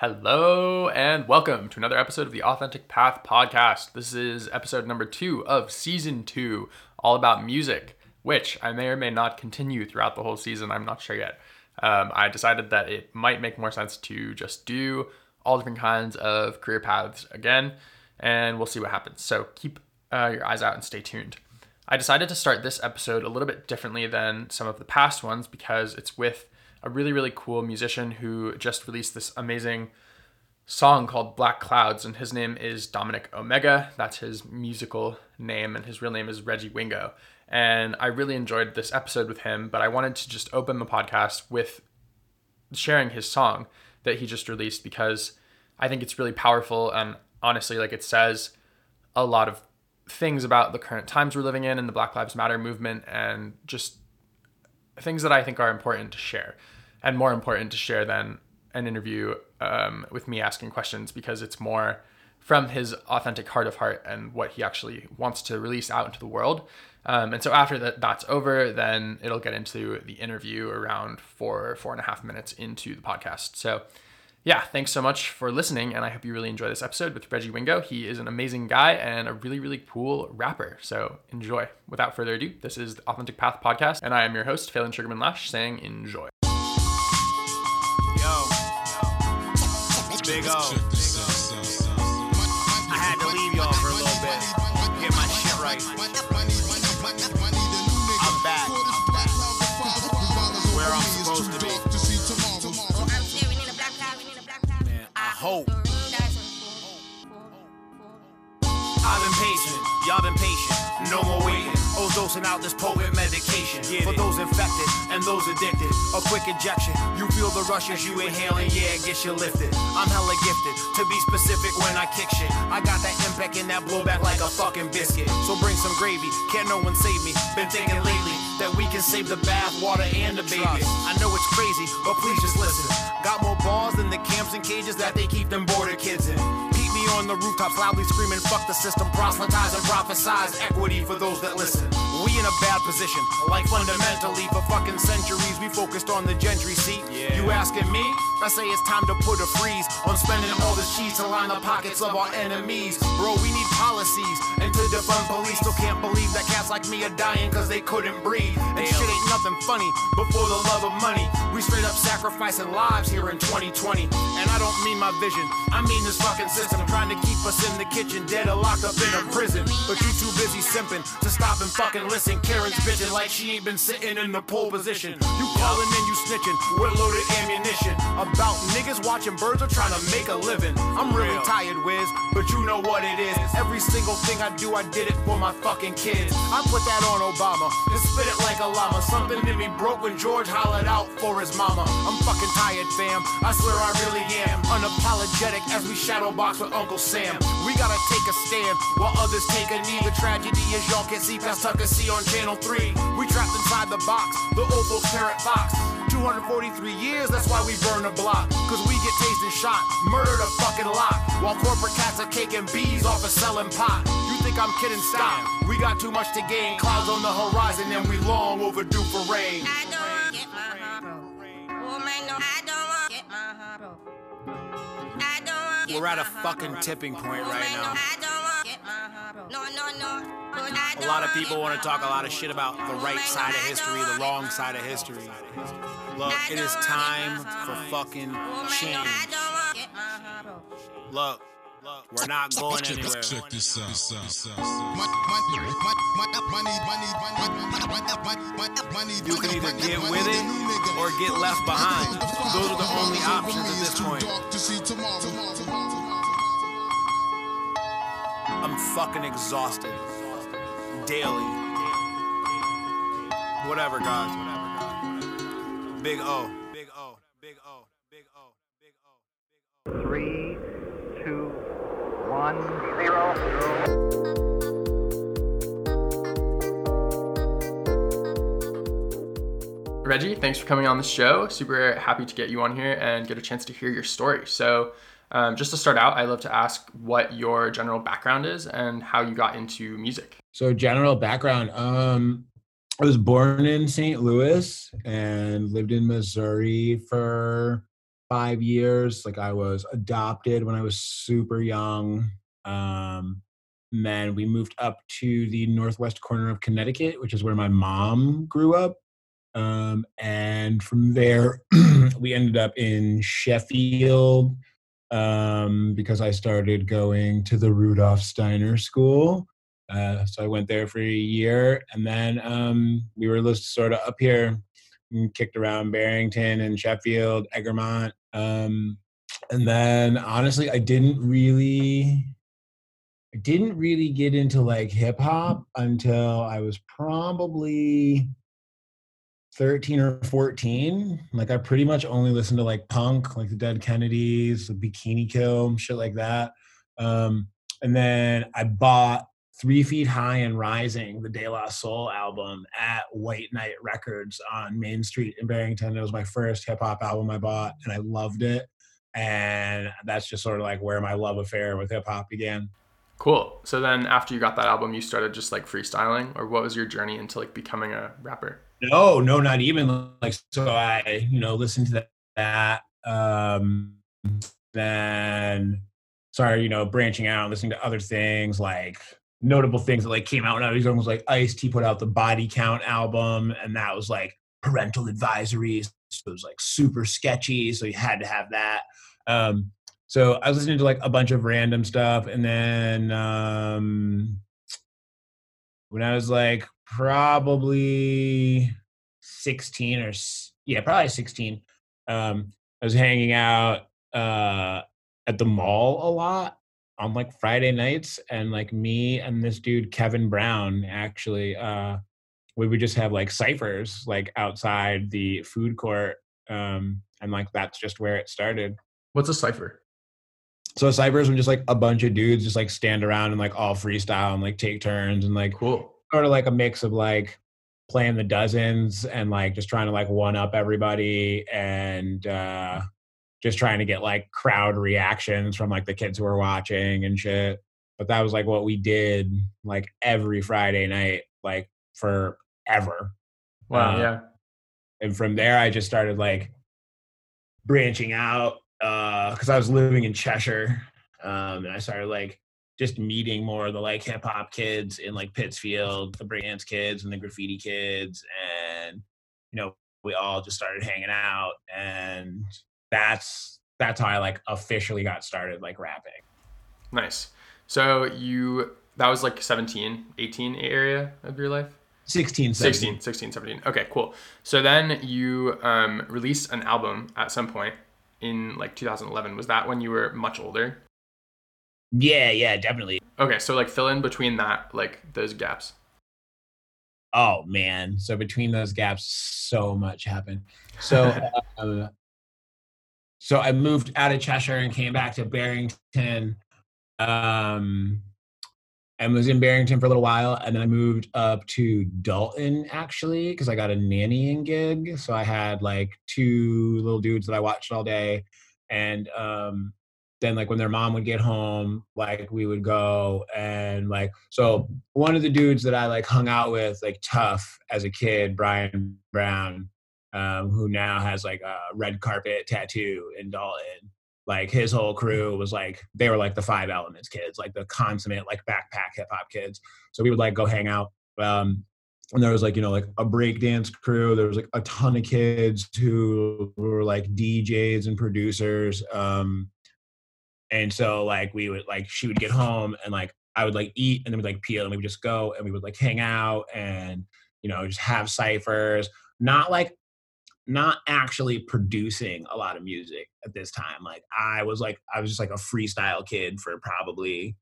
Hello and welcome to another episode of the Authentic Path podcast. This is episode number two of season two, all about music, which I may or may not continue throughout the whole season. I'm not sure yet. Um, I decided that it might make more sense to just do all different kinds of career paths again, and we'll see what happens. So keep uh, your eyes out and stay tuned. I decided to start this episode a little bit differently than some of the past ones because it's with a really, really cool musician who just released this amazing song called Black Clouds, and his name is Dominik Omega. That's his musical name, and his real name is Regi Wingo. And I really enjoyed this episode with him, but I wanted to just open the podcast with sharing his song that he just released because I think it's really powerful and honestly, like it says a lot of things about the current times we're living in and the Black Lives Matter movement and just things that I think are important to share and more important to share than an interview um, with me asking questions because it's more from his authentic heart of heart and what he actually wants to release out into the world. Um, and so after that, that's over, then it'll get into the interview around four, four and a half minutes into the podcast. So yeah, thanks so much for listening, and I hope you really enjoy this episode with Regi Wingo. He is an amazing guy and a really, really cool rapper. So enjoy. Without further ado, this is the Authentic Path podcast, and I am your host, Phelan Sugarman Lash, saying enjoy. Big O. I had to leave y'all for a little bit. Get my shit right. I'm back. Where I'm supposed to be. Man, I hope. I've been patient, y'all been patient. No more waiting. Overdosing out this potent medication for those infected and those addicted. A quick injection, you feel the rush as you inhaling, yeah, it gets you lifted. I'm hella gifted to be specific when I kick shit. I got that impact and that blowback like a fucking biscuit. So bring some gravy, can't no one save me. Been thinking lately that we can save the bath water and the baby. I know it's crazy, but please just listen. Got more balls than the camps and cages that they keep them border kids in. On the rooftops loudly screaming, fuck the system, proselytize and prophesize equity for those that listen. We in a bad position, like fundamentally for fucking centuries we focused on the gentry seat. You asking me? I say it's time to put a freeze on spending all this cheese to line the pockets of our enemies. Bro, we need policies and to defund police. Still can't believe that cats like me are dying cause they couldn't breathe. And shit ain't nothing funny before the love of money. We straight up sacrificing lives here in 2020. And I don't mean my vision, I mean this fucking system trying to keep us in the kitchen, dead or locked up in a prison. But you too busy simping to stop and fucking listen. Karen's bitching like she ain't been sitting in the pole position. You calling and you snitching with loaded ammunition about niggas watching birds or trying to make a living. I'm really tired, Wiz, but you know what it is. Every single thing I do, I did it for my fucking kids. I put that on Obama and spit it like a llama. Something in me broke when George hollered out for his mama. I'm fucking tired, fam. I swear I really am. Unapologetic as we shadow box with Uncle Sam. We gotta take a stand while others take a knee. The tragedy is y'all can't see past Tucker C on Channel 3. We trapped inside the box, the old folks parrot fox. 243 years, that's why we burn the block. Cause we get tased and shot, murdered a fucking lot. While corporate cats are caking bees off of selling pot. You think I'm kidding? Stop. We got too much to gain. Clouds on the horizon and we long overdue for rain. I don't want get my heart broke. Woman, no, I don't want get my heart broke. I don't want get We're at a fucking tipping point Woman, right no, now. A lot of people want to talk a lot of shit about the right side of history, the wrong side of history. Look, I it don't is want time for fucking Woman, no, I change. don't want get my heart broke. Look, look, we're not going anywhere. Check. This out. You can either get with it or get left behind. Those are the only options at this point. I'm fucking exhausted. Daily. Whatever, guys. Big O. Big O. Big O. Big O. Big O. Three, two, one, zero. Regi, thanks for coming on the show. Super happy to get you on here and get a chance to hear your story. So, um, just to start out, I love to ask what your general background is and how you got into music. So general background. Um, I was born in St. Louis and lived in Missouri for five years. Like I was adopted when I was super young. Um, then we moved up to the northwest corner of Connecticut, which is where my mom grew up. Um, and from there, we ended up in Sheffield um, because I started going to the Rudolf Steiner School. Uh, so I went there for a year, and then um, we were just sort of up here, kicked around Barrington and Sheffield, Egremont, um, and then honestly, I didn't really, I didn't really get into like hip hop until I was probably 13 or 14 like i pretty much only listened to like punk like the dead kennedys the bikini kill shit like that. Um and then i bought three feet high and rising the de la soul album at white knight records on main street in barrington it was my first hip-hop album i bought and i loved it and that's just sort of like where my love affair with hip-hop began Cool. So then after you got that album, you started just like freestyling, or what was your journey into like becoming a rapper? No, no, not even like so. I you know listened to that. Um, then started you know branching out, listening to other things like notable things that like came out when I was young was like Ice T put out the Body Count album, and that was like parental advisories. So it was like super sketchy, so you had to have that. Um, so I was listening to like a bunch of random stuff, and then um, when I was like probably sixteen or yeah, probably sixteen, um, I was hanging out uh, at the mall a lot on like Friday nights, and like me and this dude Kevin Brown actually, uh, we would just have like ciphers like outside the food court, um, and like that's just where it started. What's a cipher? So ciphers when just like a bunch of dudes just like stand around and like all freestyle and like take turns and like Cool. sort of like a mix of like playing the dozens and like just trying to like one up everybody and uh just trying to get like crowd reactions from like the kids who were watching and shit. But that was like what we did like every Friday night, like forever. Wow. Uh, yeah. And from there I just started like branching out because I was living in Cheshire, um, and I started like just meeting more of the like hip hop kids in like Pittsfield, the breakdance kids and the graffiti kids, and you know we all just started hanging out, and that's that's how I like officially got started like rapping. Nice. So you that was like 17, 18 area of your life? 16, 17. 16, 16, 17. Okay, cool. So then you um, released an album at some point in like 2011. Was that when you were much older? Yeah, yeah, definitely. Okay, so like fill in between that, like those gaps. Oh man! So between those gaps, so much happened. So, uh, so I moved out of Cheshire and came back to Barrington, um, and was in Barrington for a little while, and then I moved up to Dalton actually because I got a nannying gig. So I had like two little dudes that I watched all day, and um, then like when their mom would get home like we would go and like so one of the dudes that i like hung out with like tough as a kid brian brown um, who now has like a red carpet tattoo in dalton like his whole crew was like they were like the five elements kids like the consummate like backpack hip-hop kids so we would like go hang out um, and there was like you know like a breakdance crew there was like a ton of kids who were like djs and producers um, and so like we would like she would get home and like I would like eat and then we'd like peel and we would just go and we would like hang out and you know just have ciphers. Not like not actually producing a lot of music at this time. Like I was like I was just like a freestyle kid for probably,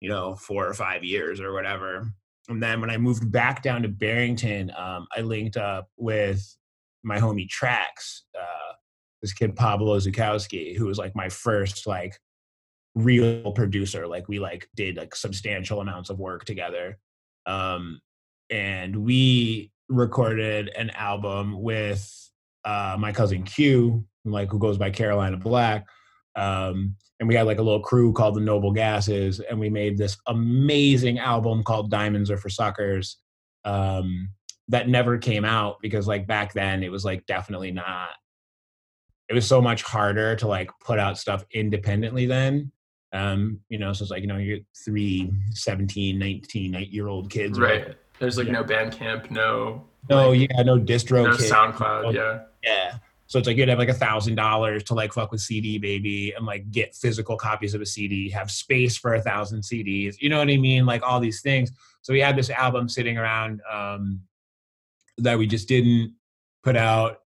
you know, four or five years or whatever. And then when I moved back down to Barrington, um, I linked up with my homie Trax, uh, this kid Pablo Zukowski, who was like my first like real producer like we like did like substantial amounts of work together um and we recorded an album with uh my cousin q like who goes by carolina black um and we had like a little crew called the noble gases and we made this amazing album called diamonds are for suckers um that never came out because like back then it was like definitely not it was so much harder to like put out stuff independently then. Um, you know, so it's like, you know, you're three, 17, 19, 8 year old kids. Right. There's like Yeah. no Bandcamp, no No, like, yeah, no distro no kit. SoundCloud. Oh, Yeah. Yeah. So it's like you'd have like a thousand dollars to like fuck with CD baby and like get physical copies of a CD, have space for a thousand CDs. You know what I mean? Like all these things. So we had this album sitting around um, that we just didn't put out,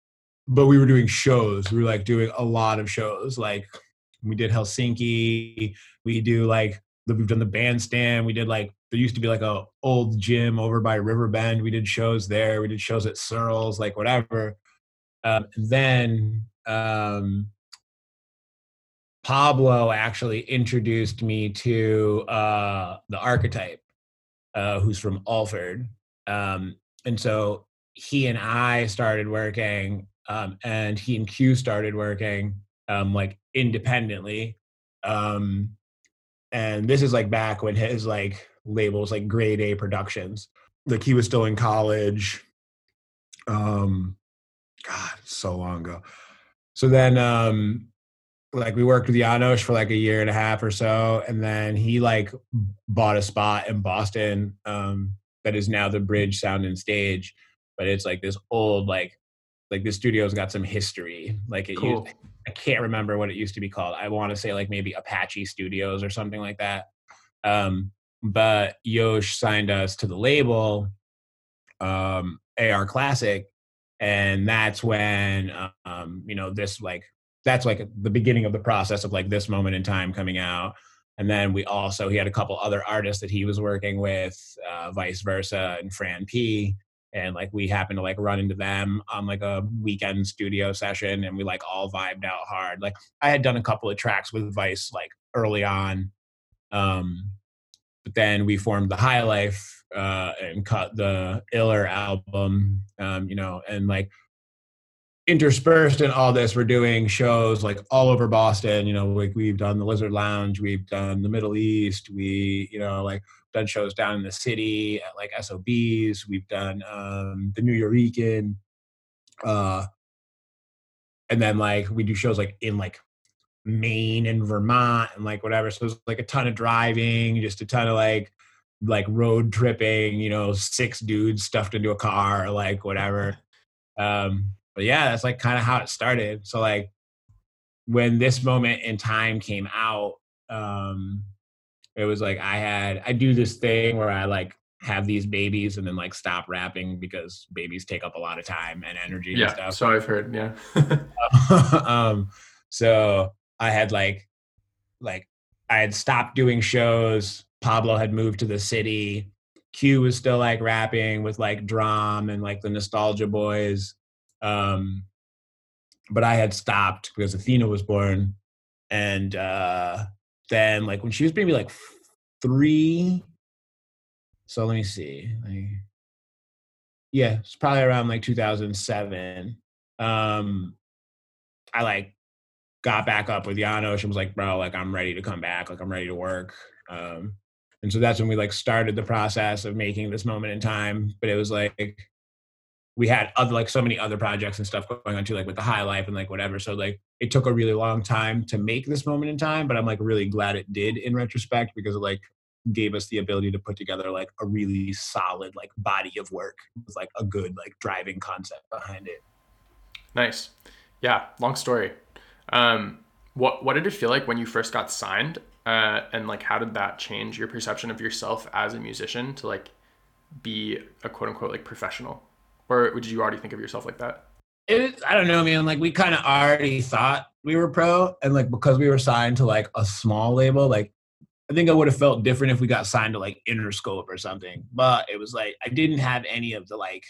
but we were doing shows. We were like doing a lot of shows. Like we did Helsinki. We do like we've done the bandstand. We did like there used to be like a old gym over by Riverbend. We did shows there. We did shows at Searles, like whatever. Um, then um, Pablo actually introduced me to uh, the archetype, uh, who's from Alford. Um, and so he and I started working, um, and he and Q started working um, like independently. Um, and this is like back when his like label was like grade A productions. Like he was still in college. Um, God, so long ago. So then, um, like we worked with Janos for like a year and a half or so, and then he like bought a spot in Boston um, that is now the Bridge Sound and Stage, but it's like this old like like this studio's got some history. Like it Cool. used, I can't remember what it used to be called. I want to say like maybe Apache Studios or something like that. Um, but Yosh signed us to the label, um, AR Classic, and that's when um, you know this like that's like the beginning of the process of like this moment in time coming out. And then we also he had a couple other artists that he was working with, uh, vice versa, and Fran P. And like we happened to like run into them on like a weekend studio session, and we like all vibed out hard. Like I had done a couple of tracks with Vice like early on, um, but then we formed the High Life uh, and cut the Iller album, um, you know, and like interspersed in all this, we're doing shows like all over Boston. You know, like we've done the Lizard Lounge, we've done the Middle East, we, you know, like done shows down in the city at like SOBs, we've done um, the Nuyorican, uh, and then like we do shows like in like Maine and Vermont and like whatever. So there's like a ton of driving, just a ton of like like road tripping, you know, six dudes stuffed into a car, like whatever. Um, but yeah, that's like kind of how it started. So like when this moment in time came out, um, it was like I had I do this thing where I like have these babies and then like stop rapping because babies take up a lot of time and energy and Yeah. stuff. So I've heard. Yeah. um, so I had like, like I had stopped doing shows. Pablo had moved to the city. Q was still like rapping with like Drum and like the Nostalgia Boys. Um, but I had stopped because Athena was born. And uh, then like when she was maybe like three, so let me see. Like, yeah, it's probably around like 2007. Um, I like got back up with Janos and was like, bro, like I'm ready to come back, like I'm ready to work. Um, and so that's when we like started the process of making this moment in time. But it was like we had other like so many other projects and stuff going on too, like with the high life and like whatever. So like it took a really long time to make this moment in time, but I'm like really glad it did in retrospect because it like gave us the ability to put together like a really solid like body of work with like a good like driving concept behind it. Nice. Yeah. Long story. Um, what what did it feel like when you first got signed? Uh, and like, how did that change your perception of yourself as a musician to like be a quote unquote like professional, or did you already think of yourself like that? it i don't know man. Like we kind of already thought we were pro and like because we were signed to like a small label like i think i would have felt different if we got signed to like interscope or something. But it was like i didn't have any of the like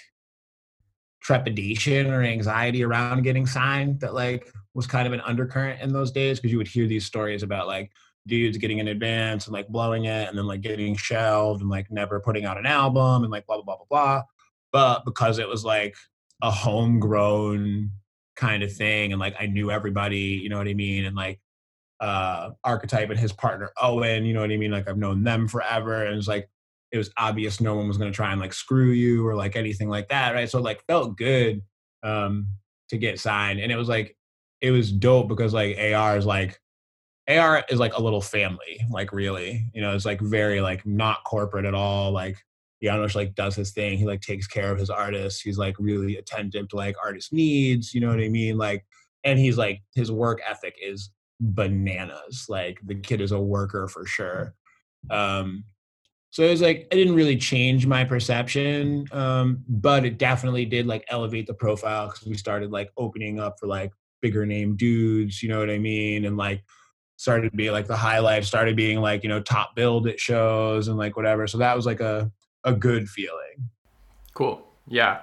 trepidation or anxiety around getting signed that like was kind of an undercurrent in those days because you would hear these stories about like dudes getting in advance and like blowing it and then like getting shelved and like never putting out an album and like blah blah blah blah blah but because it was like a homegrown kind of thing and like I knew everybody, you know what I mean? And like uh archetype and his partner Owen, you know what I mean? Like I've known them forever and it's like it was obvious no one was gonna try and like screw you or like anything like that, right? So like felt good um to get signed. And it was like it was dope because like AR is like AR is like a little family, like really, you know, it's like very like not corporate at all. Like Janos like does his thing. He like takes care of his artists. He's like really attentive to like artist needs. You know what I mean? Like, and he's like his work ethic is bananas. Like the kid is a worker for sure. Um, so it was like it didn't really change my perception, um, but it definitely did like elevate the profile because we started like opening up for like bigger name dudes. You know what I mean? And like started to be like the high life started being like you know top build at shows and like whatever. So that was like a a good feeling. Cool. Yeah.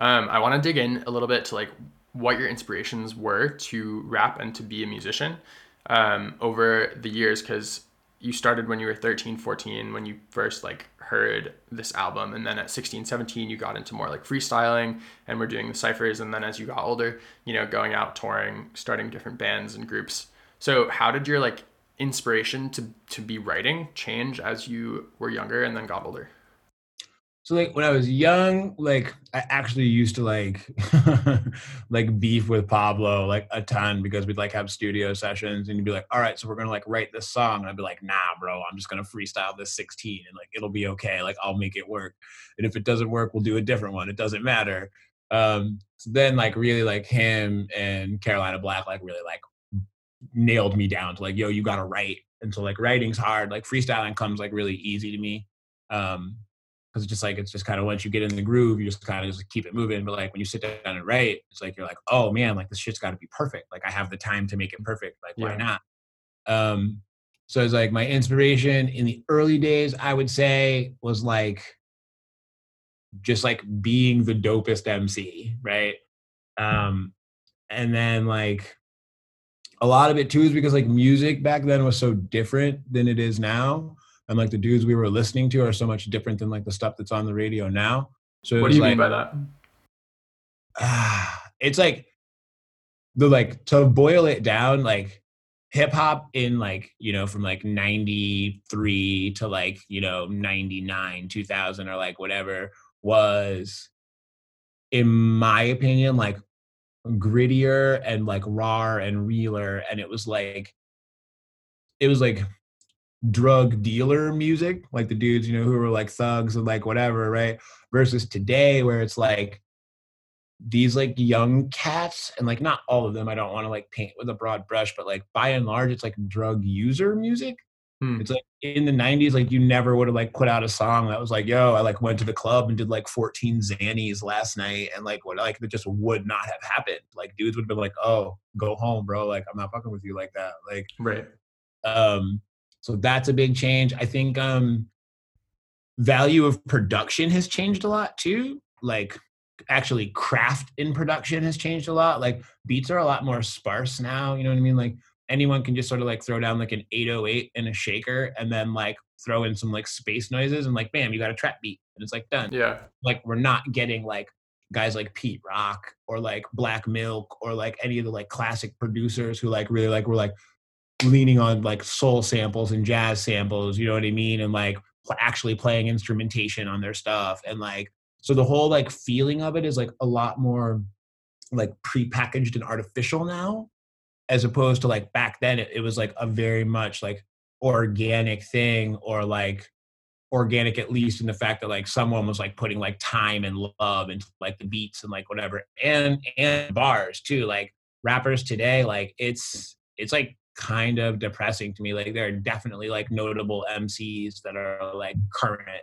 Um, i want to dig in a little bit to like what your inspirations were to rap and to be a musician um, over the years because you started when you were 13 14 when you first like heard this album. And then at 16 17 you got into more like freestyling and we're doing the ciphers. And then as you got older you know going out touring starting different bands and groups so how did your like inspiration to to be writing change as you were younger and then got older? So like when I was young, like I actually used to like like beef with Pablo like a ton because we'd like have studio sessions and you'd be like, all right, so we're gonna like write this song. And I'd be like, nah, bro, I'm just gonna freestyle this 16 and like it'll be okay. Like I'll make it work. And if it doesn't work, we'll do a different one. It doesn't matter. Um so then like really like him and Carolina Black like really like nailed me down to like, yo, you gotta write. And so like writing's hard. Like freestyling comes like really easy to me. Um, because it's just like it's just kind of once you get in the groove, you just kind of just keep it moving. But like when you sit down and write, it's like you're like, oh man, like this shit's got to be perfect. Like I have the time to make it perfect. Like why not? Um, so it's like my inspiration in the early days, I would say, was like just like being the dopest MC, right? Um, and then like a lot of it too is because like music back then was so different than it is now. And like the dudes we were listening to are so much different than like the stuff that's on the radio now. So what do you like, mean by that? Uh, it's like the like to boil it down like hip hop in like you know from like 93 to like you know 99 2000 or like whatever was in my opinion like grittier and like raw and realer and it was like it was like drug dealer music like the dudes you know who were like thugs and like whatever right? Versus today where it's like these like young cats and like not all of them i don't want to like paint with a broad brush but like by and large it's like drug user music Hmm. It's like in the 90s, like you never would have like put out a song that was like, yo, I like went to the club and did like 14 zannies last night and like what like it just would not have happened. Like dudes would have been like, oh, go home, bro. Like I'm not fucking with you like that. Like right. Um, so that's a big change. I think um value of production has changed a lot too. Like actually craft in production has changed a lot. Like beats are a lot more sparse now. You know what I mean? Like anyone can just sort of like throw down like an 808 and a shaker and then like throw in some like space noises and like bam you got a trap beat and it's like done. Yeah. Like we're not getting like guys like pete rock or like black milk or like any of the like classic producers who like really like were like leaning on like soul samples and jazz samples you know what i mean? And like actually playing instrumentation on their stuff and like so the whole like feeling of it is like a lot more like pre-packaged and artificial now as opposed to like back then it, it was like a very much like organic thing or like organic at least in the fact that like someone was like putting like time and love into like the beats and like whatever. And and bars too like rappers today like it's it's like kind of depressing to me like there are definitely like notable mcs that are like current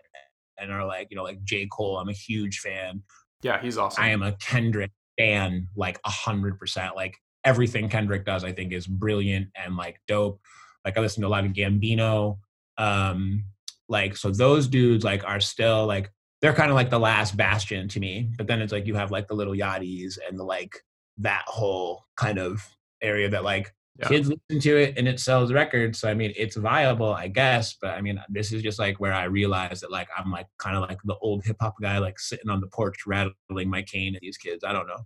and are like you know like j. Cole i'm a huge fan. Yeah he's awesome. I am a kendrick fan like a hundred percent like everything Kendrick does, I think, is brilliant and like dope. Like I listen to a lot of Gambino. Um, like so those dudes like are still like they're kind of like the last bastion to me. But then it's like you have like the Lil Yachty's and the like that whole kind of area that like yeah. kids listen to it and it sells records. So I mean it's viable, I guess. But I mean this is just like where I realize that like I'm like kind of like the old hip hop guy, like sitting on the porch rattling my cane at these kids. I don't know.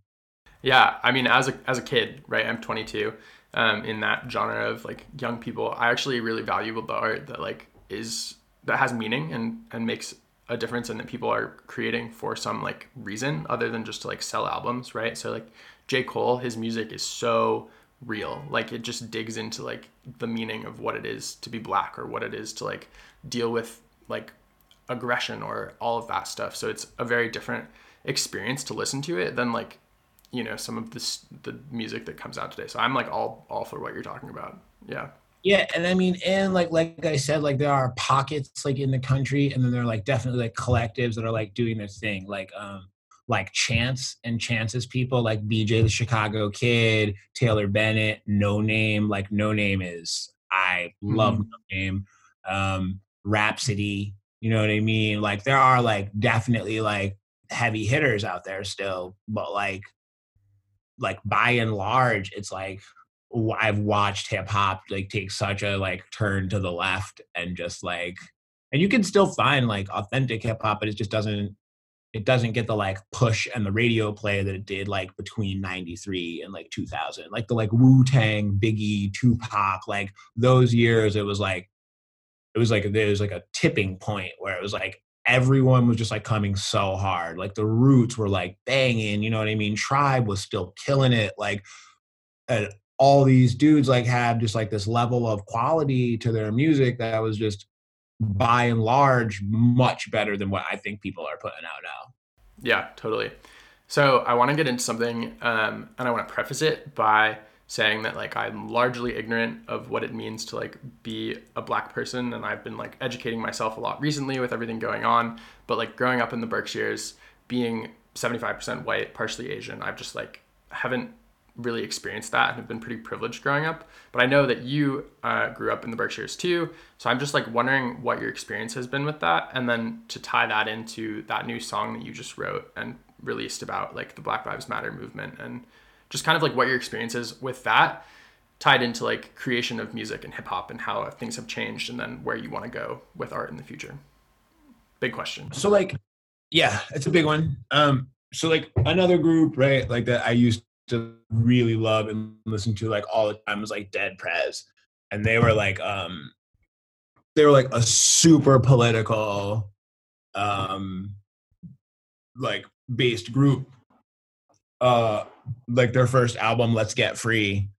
Yeah, I mean, as a as a kid, right? I'm 22. Um, in that genre of like young people, I actually really value the art that like is that has meaning and and makes a difference, and that people are creating for some like reason other than just to like sell albums, right? So like J Cole, his music is so real. Like it just digs into like the meaning of what it is to be black or what it is to like deal with like aggression or all of that stuff. So it's a very different experience to listen to it than like you know some of this the music that comes out today. So I'm like all all for what you're talking about. Yeah. Yeah, and I mean, and like like I said, like there are pockets like in the country, and then there are like definitely like collectives that are like doing their thing, like um like Chance and Chance's people, like BJ the Chicago Kid, Taylor Bennett, Noname, like Noname is I love Mhm. No Name, um, Rapsody, you know what I mean? Like there are like definitely like heavy hitters out there still, but like like by and large, it's like I've watched hip hop like take such a like turn to the left and just like and you can still find like authentic hip hop, but it just doesn't it doesn't get the like push and the radio play that it did like between 93 and like 2000 like the like wu-tang biggie tupac like those years it was like it was like there was like a tipping point where it was like everyone was just like coming so hard like the roots were like banging you know what i mean tribe was still killing it like all these dudes like had just like this level of quality to their music that was just by and large much better than what i think people are putting out now Yeah, totally. So I want to get into something, um, and I want to preface it by saying that like I'm largely ignorant of what it means to like be a black person, and I've been like educating myself a lot recently with everything going on. But like growing up in the Berkshires, being 75% white, partially Asian, I've just like haven't really experienced that and have been pretty privileged growing up. But I know that you uh, grew up in the Berkshires too. So I'm just like wondering what your experience has been with that. And then to tie that into that new song that you just wrote and released about like the Black Lives Matter movement and just kind of like what your experience is with that tied into like creation of music and hip hop and how things have changed and then where you want to go with art in the future. Big question. so like yeah it's a big one um so like another group right like that i used to really love and listen to like all the time was like dead prez and they were like um they were like a super political um like based group uh like their first album let's get free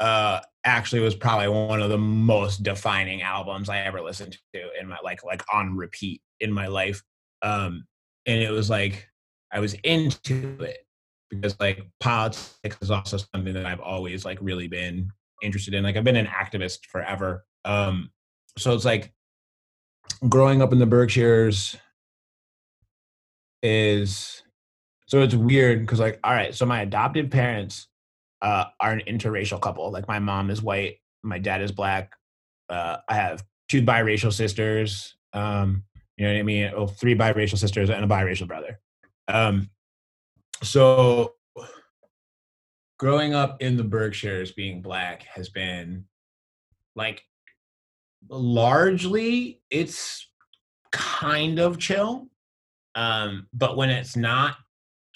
uh actually was probably one of the most defining albums i ever listened to in my like like on repeat in my life. Um and it was like i was into it because like politics is also something that i've always like really been interested in. Like i've been an activist forever. Um so it's like growing up in the berkshires is so it's weird because like all right so my adopted parents uh are an interracial couple. Like my mom is white my dad is black uh i have two biracial sisters um you know what i mean? Well, three biracial sisters and a biracial brother. Um so growing up in the berkshires being black has been like largely it's kind of chill um but when it's not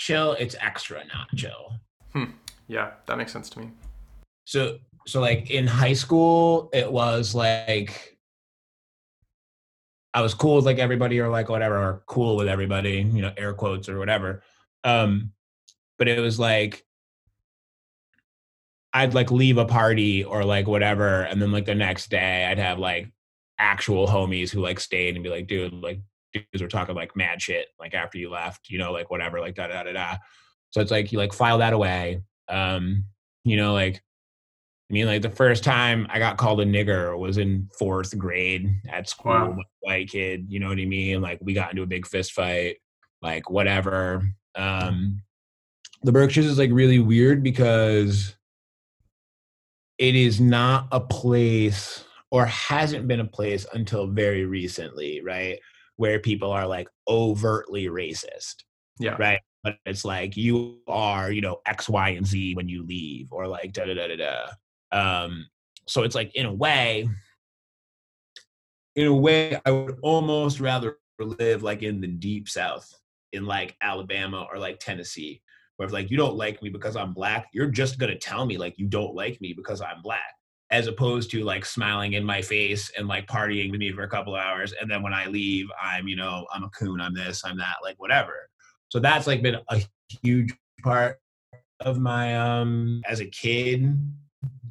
chill it's extra not chill. Yeah, that makes sense to me. so so like in high school it was like i was cool with like everybody or like whatever or cool with everybody you know air quotes or whatever. Um but it was like i'd like leave a party or like whatever and then like the next day i'd have like actual homies who like stayed and be like dude like dudes were talking like mad shit like after you left you know like whatever like da da da da so it's like you like file that away um you know like I mean, like the first time I got called a nigger was in fourth grade at school. Wow. with a White kid, you know what I mean? Like we got into a big fist fight, like whatever. Um, the Berkshires is like really weird because it is not a place or hasn't been a place until very recently, right? Where people are like overtly racist Yeah. right? But it's like you are, you know, X, Y, and Z when you leave, or like da da da da da. Um, so it's like in a way, in a way, I would almost rather live like in the deep South, in like Alabama or like Tennessee, where if like you don't like me because I'm black, you're just gonna tell me like you don't like me because I'm black. As opposed to like smiling in my face and like partying with me for a couple hours, and then when I leave, I'm you know I'm a coon, I'm this, I'm that, like whatever so that's like been a huge part of my um as a kid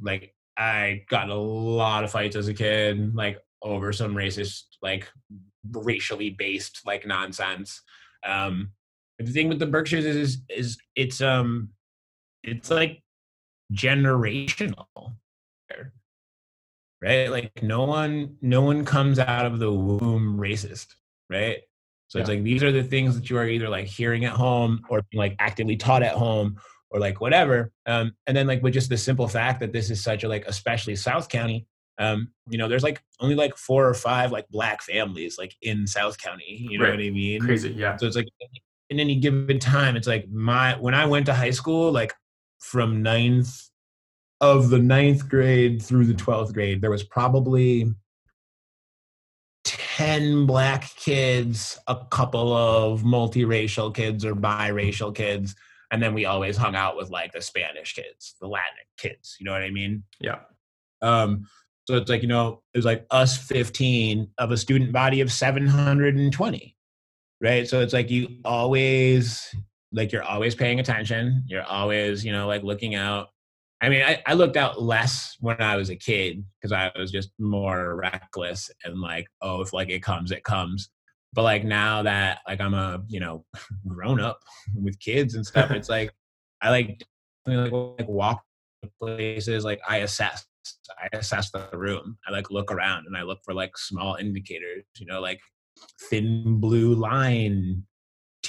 like I got a lot of fights as a kid, like over some racist, like racially based like nonsense. Um, the thing with the Berkshires is is it's um it's like generational right like no one no one comes out of the womb racist right so it's like these are the things that you are either like hearing at home or like actively taught at home or like whatever um and then like with just the simple fact that this is such a like especially south county um you know there's like only like four or five like black families like in south county you know Right. what i mean Crazy. Yeah. so it's like in any given time, it's like my when I went to high school, like from ninth of the ninth grade through the twelfth grade, there was probably ten black kids, a couple of multiracial kids or biracial kids, and then we always hung out with like the Spanish kids, the Latin kids. You know what I mean? Yeah. Um, so it's like, you know, it was like us 15 of a student body of 720, right? So it's like you always, like, you're always paying attention. You're always, you know, like looking out. I mean, I, I looked out less when I was a kid because I was just more reckless and like, oh, if like it comes, it comes. But like now that like I'm a, you know, grown up with kids and stuff, it's like, I like, like, walk places like I assess. I assess the room. I like look around and I look for like small indicators, you know, like thin blue line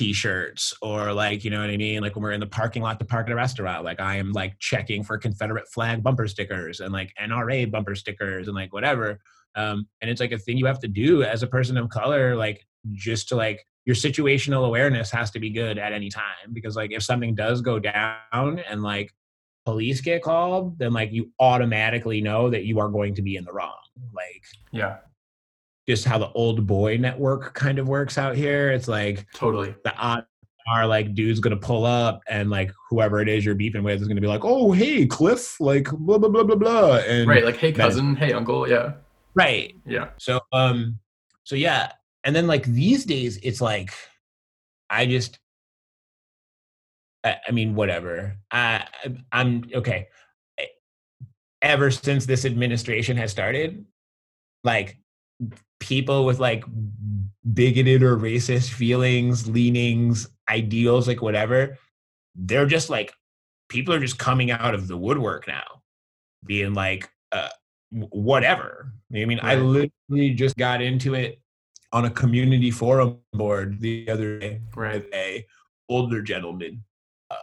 t-shirts or like, you know what I mean? Like when we're in the parking lot to park at a restaurant, like I am like checking for Confederate flag bumper stickers and like NRA bumper stickers and like whatever. Um, and it's like a thing you have to do as a person of color, like just to like your situational awareness has to be good at any time because like if something does go down and like police get called, then like you automatically know that you are going to be in the wrong. Like Yeah. Just how the old boy network kind of works out here. It's like Totally. the odds are like dude's gonna pull up and like whoever it is you're beefing with is gonna be like, oh hey Cliff, like blah blah blah blah blah. And Right. Like, hey, cousin. Hey, uncle. Yeah. right. Yeah. So um so yeah. And then like these days it's like I just I, I mean whatever. I I'm okay. Ever since this administration has started, like people with like bigoted or racist feelings, leanings, ideals, like whatever, they're just like people are just coming out of the woodwork now, being like, uh, whatever. I mean, I literally just got into it on a community forum board the other day Right. with a older gentleman uh,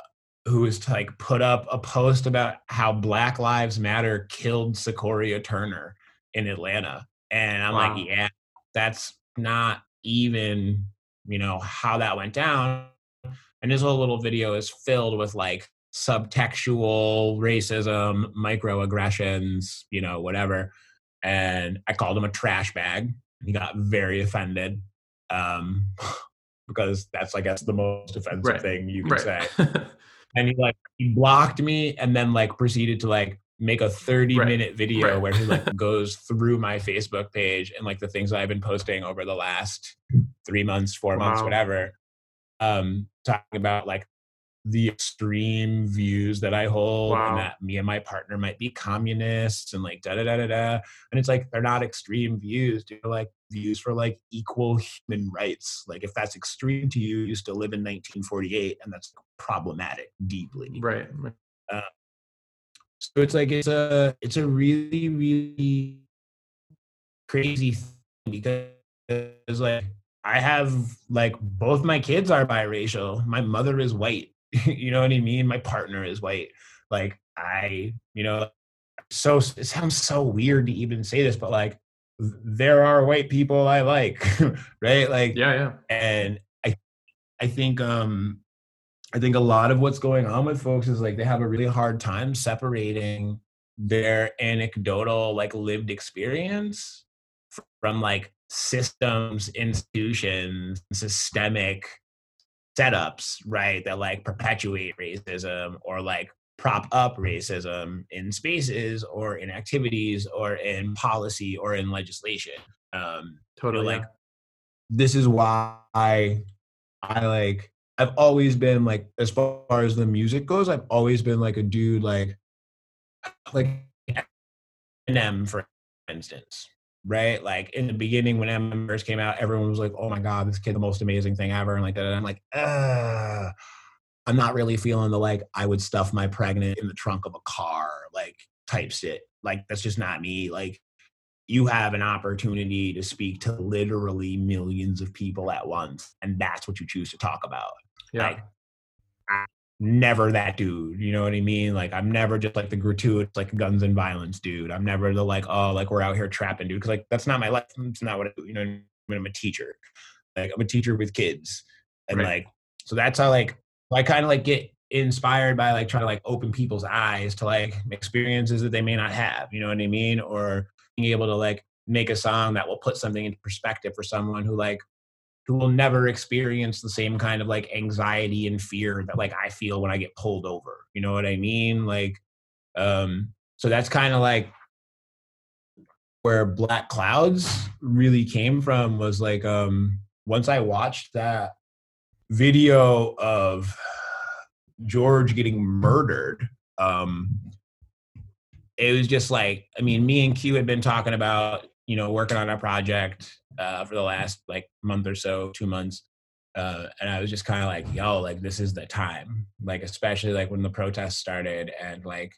who was like put up a post about how Black Lives Matter killed Secoriea Turner in Atlanta, and I'm Wow. like, yeah, that's not even you know how that went down. And this whole little video is filled with like subtextual racism, microaggressions, you know, whatever. And I called him a trash bag. He got very offended. Um, because that's I guess the most offensive Right. thing you can say. And he like he blocked me and then like proceeded to like make a 30 Right. minute video Right. where he like goes through my Facebook page and like the things that I've been posting over the last three months, four months, whatever. Um, talking about like the extreme views that I hold Wow. and that me and my partner might be communists and like da da da da da. And it's like they're not extreme views, they're like views for like equal human rights. Like if that's extreme to you, you still live in 1948 and that's problematic deeply. right. So it's like it's a it's a really really crazy thing because like I have like both my kids are biracial. My mother is white. you know what I mean? My partner is white. Like I, you know, so it sounds so weird to even say this, but like there are white people I like, right? Like Yeah. Yeah. and i i think um i think a lot of what's going on with folks is like they have a really hard time separating their anecdotal like lived experience from like systems institutions systemic setups right that like perpetuate racism or like prop up racism in spaces or in activities or in policy or in legislation um Totally. like, yeah. this is why I like I've always been like as far as the music goes, I've always been like a dude like like Eminem, for instance, right? Like in the beginning when Eminem first came out, everyone was like, "Oh my god, this kid, the most amazing thing ever," and like that. I'm like, I'm not really feeling the like I would stuff my pregnant in the trunk of a car like type shit. Like that's just not me. Like you have an opportunity to speak to literally millions of people at once, and that's what you choose to talk about. Yeah. Like, I'm never that dude. You know what I mean? Like, I'm never just like the gratuitous, like guns and violence dude. I'm never the like, oh, like we're out here trapping dude. Cause like that's not my life. It's not what I do. You know, I mean? I'm a teacher. Like, I'm a teacher with kids. And Right. like, so that's how like, I kind of like get inspired by like trying to like open people's eyes to like experiences that they may not have. You know what I mean? Or being able to like make a song that will put something into perspective for someone who like who will never experience the same kind of like anxiety and fear that like I feel when I get pulled over. You know what I mean? Like um so that's kind of like where Black Clouds really came from was like um once I watched that video of George getting murdered um it was just like i mean me and q had been talking about you know working on a project uh, for the last like month or so two months uh, and i was just kind of like yo like this is the time. Like especially like when the protests started and like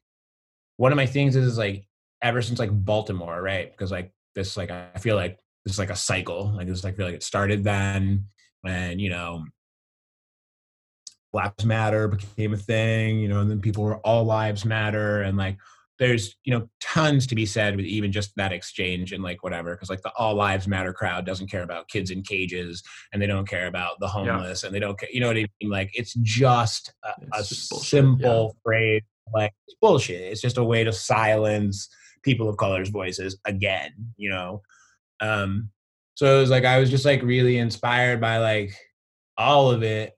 one of my things is, is like ever since like baltimore right? Because like this like i feel like this is like a cycle. Like this i feel like it started then and you know Black Lives Matter became a thing, you know, and then people were all lives matter and like there's, you know, tons to be said with even just that exchange and like whatever cuz like the all lives matter crowd doesn't care about kids in cages and they don't care about the homeless and they don't care, you know what I mean? Like it's just a, a just bullshit, simple phrase like it's bullshit. It's just a way to silence people of color's voices again, you know. Um so it was like I was just like really inspired by like all of it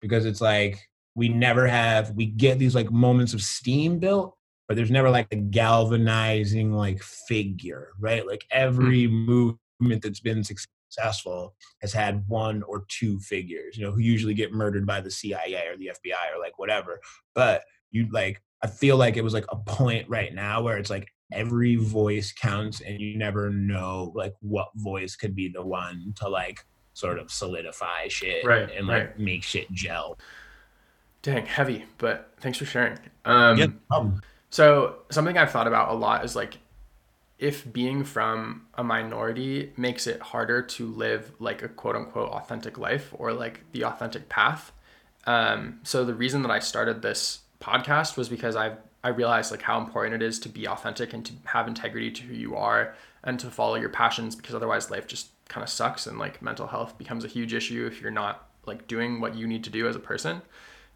because it's like we never have we get these like moments of steam built but there's never like a galvanizing like figure right like every movement that's been successful has had one or two figures you know who usually get murdered by the cia or the fbi or like whatever but you like i feel like it was like a point right now where it's like every voice counts and you never know like what voice could be the one to like sort of solidify shit Right, and like right. make shit gel. Dang, heavy, but thanks for sharing. Um, Um, So something I've thought about a lot is like if being from a minority makes it harder to live like a quote unquote authentic life or like the authentic path. Um, so the reason that I started this podcast was because I I realized like how important it is to be authentic and to have integrity to who you are and to follow your passions because otherwise life just kind of sucks and like mental health becomes a huge issue if you're not like doing what you need to do as a person,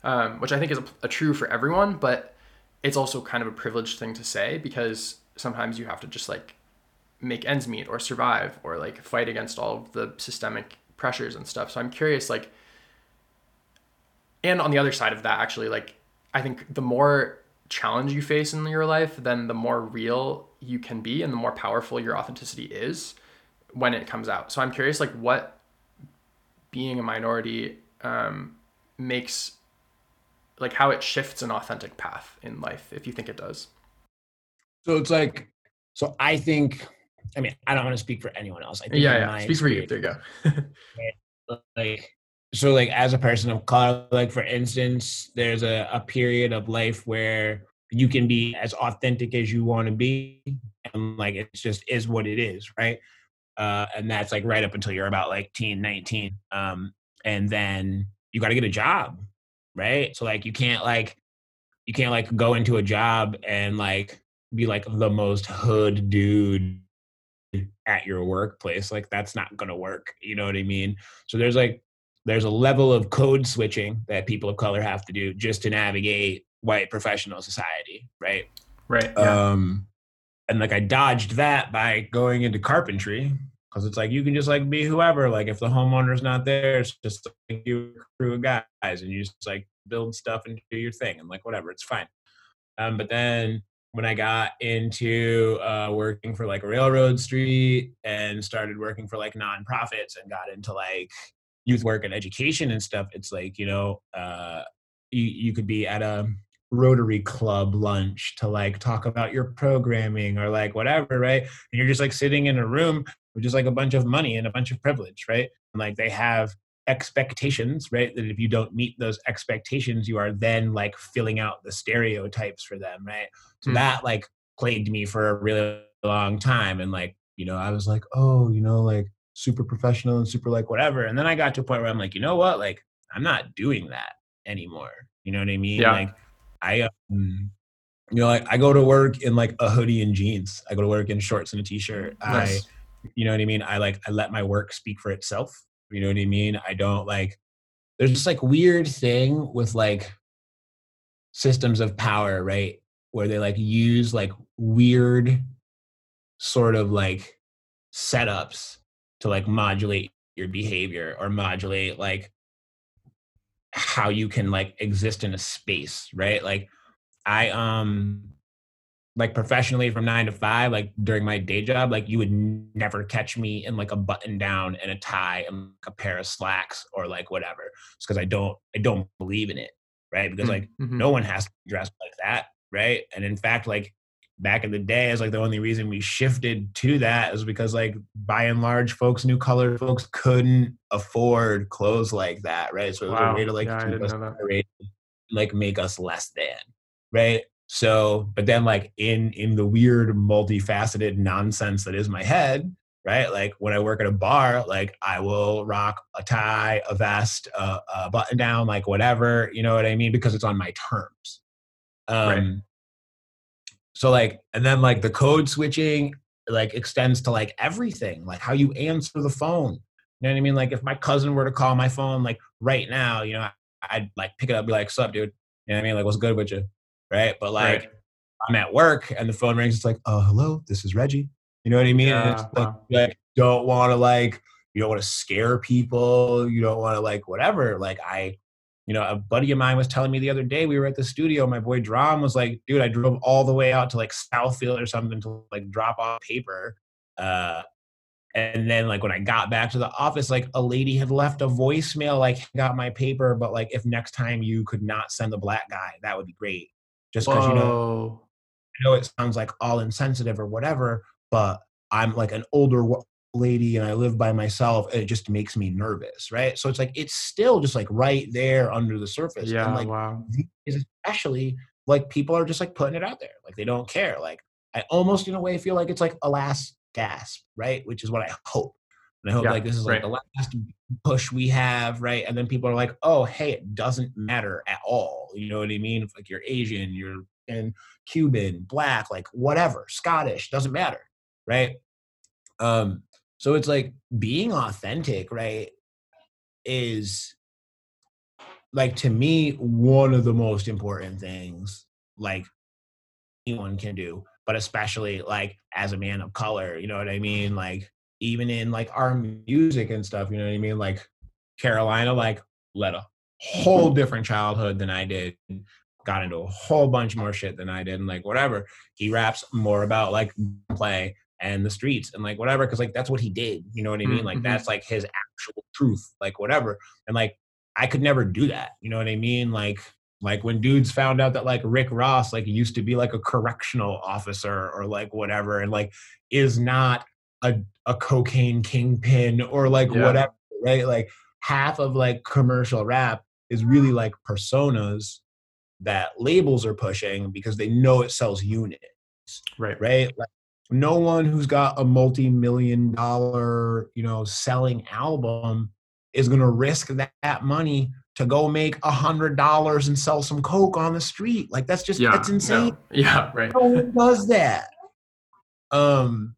um, which I think is a, a true for everyone, but it's also kind of a privileged thing to say because sometimes you have to just like make ends meet or survive or like fight against all of the systemic pressures and stuff. So I'm curious, like, and on the other side of that, actually, like, I think the more challenge you face in your life, then the more real you can be and the more powerful your authenticity is when it comes out. So I'm curious, like, what being a minority um, makes, like, how it shifts an authentic path in life, if you think it does. so it's like, so I think, I mean, I don't want to speak for anyone else. I think Yeah, yeah. Speak for you. There you go. like so like as a person of color like for instance there's a, a period of life where you can be as authentic as you want to be and like it just is what it is right uh and that's like right up until you're about like teen 19 um and then you got to get a job right? So like you can't like you can't like go into a job and like be like the most hood dude at your workplace like that's not gonna work you know what i mean? So there's like there's a level of code switching that people of color have to do just to navigate white professional society right? Right. um and like i dodged that by going into carpentry because it's like you can just like be whoever like if the homeowner's not there it's just like you crew of guys and you just like build stuff and do your thing and like whatever it's fine. Um but then when i got into uh working for like railroad street and started working for like nonprofits and got into like youth work and education and stuff it's like you know uh you, you could be at a Rotary Club lunch to like talk about your programming or like whatever, right? And you're just like sitting in a room with just like a bunch of money and a bunch of privilege, right? And like they have expectations, right? That if you don't meet those expectations, you are then like filling out the stereotypes for them, right? So Hmm. that like plagued me for a really long time. And like, you know, I was like, oh, you know, like super professional and super like whatever. And then I got to a point where I'm like, you know what? Like, I'm not doing that anymore. You know what I mean? Yeah. Like, I, um, you know, like I go to work in like a hoodie and jeans. I go to work in shorts and a t-shirt. I, you know what I mean? I like, I let my work speak for itself. You know what I mean? I don't like, there's this like weird thing with like systems of power, right? Where they like use like weird sort of like setups to like modulate your behavior or modulate like how you can like exist in a space, right? Like I um like professionally from 9 to 5 like during my day job like you would never catch me in like a button down and a tie and like, a pair of slacks or like whatever. It's cuz I don't I don't believe in it, right? Because like Mhm. no one has to dress like that, right? And in fact, like back in the day, is like the only reason we shifted to that is because like by and large, folks, new colored folks couldn't afford clothes like that, right? So it was Wow. a way to like Yeah, keep us separated, like make us less than, right? So, but then like in in the weird, multifaceted nonsense that is my head, right? Like when I work at a bar, like I will rock a tie, a vest, a, a button down, like whatever, you know what I mean? Because it's on my terms. Um, Right. So like, and then like the code switching like extends to like everything, like how you answer the phone. You know what I mean? Like if my cousin were to call my phone like right now, you know, I'd like pick it up, be like, "Sup, dude?" You know what I mean? Like, what's good with you? Right? But like, Right. I'm at work and the phone rings. It's like, oh, hello, this is Regi. You know what I mean? And it's Yeah, like, like, don't want to like, you don't want to scare people. You don't want to like whatever. Like I, you know, a buddy of mine was telling me the other day, we were at the studio. My boy Drum was like, dude, I drove all the way out to like Southfield or something to like drop off paper. Uh, and then like when I got back to the office, like a lady had left a voicemail, like got my paper, but like if next time you could not send the black guy, that would be great. Just because you know I know it sounds like all insensitive or whatever, but I'm like an older lady and I live by myself. And it just makes me nervous, right? So it's like it's still just like right there under the surface. Yeah, and like wow. especially like people are just like putting it out there, like they don't care. Like I almost in a way feel like it's like a last gasp, right? Which is what I hope. And I hope Yeah, like this is like right. the last push we have, right? And then people are like, oh, hey, it doesn't matter at all. You know what I mean? If like you're Asian, you're and Cuban, black, like whatever, Scottish, doesn't matter, right? Um, so it's like being authentic, right? Is like to me one of the most important things like anyone can do but especially like as a man of color you know what i mean like even in like our music and stuff you know what i mean like carolina like led a whole different childhood than i did got into a whole bunch more shit than i did and like whatever he raps more about like play and the streets and like whatever because like that's what he did you know what i mean like Mhm. that's like his actual truth like whatever and like I could never do that. You know what I mean? Like like when dudes found out that like Rick Ross like used to be like a correctional officer or like whatever and like is not a a cocaine kingpin or like Yeah. whatever, right? Like half of like commercial rap is really like personas that labels are pushing because they know it sells units Right. right? Like, no one who's got a multi-million dollar, you know, selling album is going to risk that, that money to go make a hundred dollars and sell some coke on the street. Like that's just Yeah. that's insane. no. Yeah, right. No one does that. Um,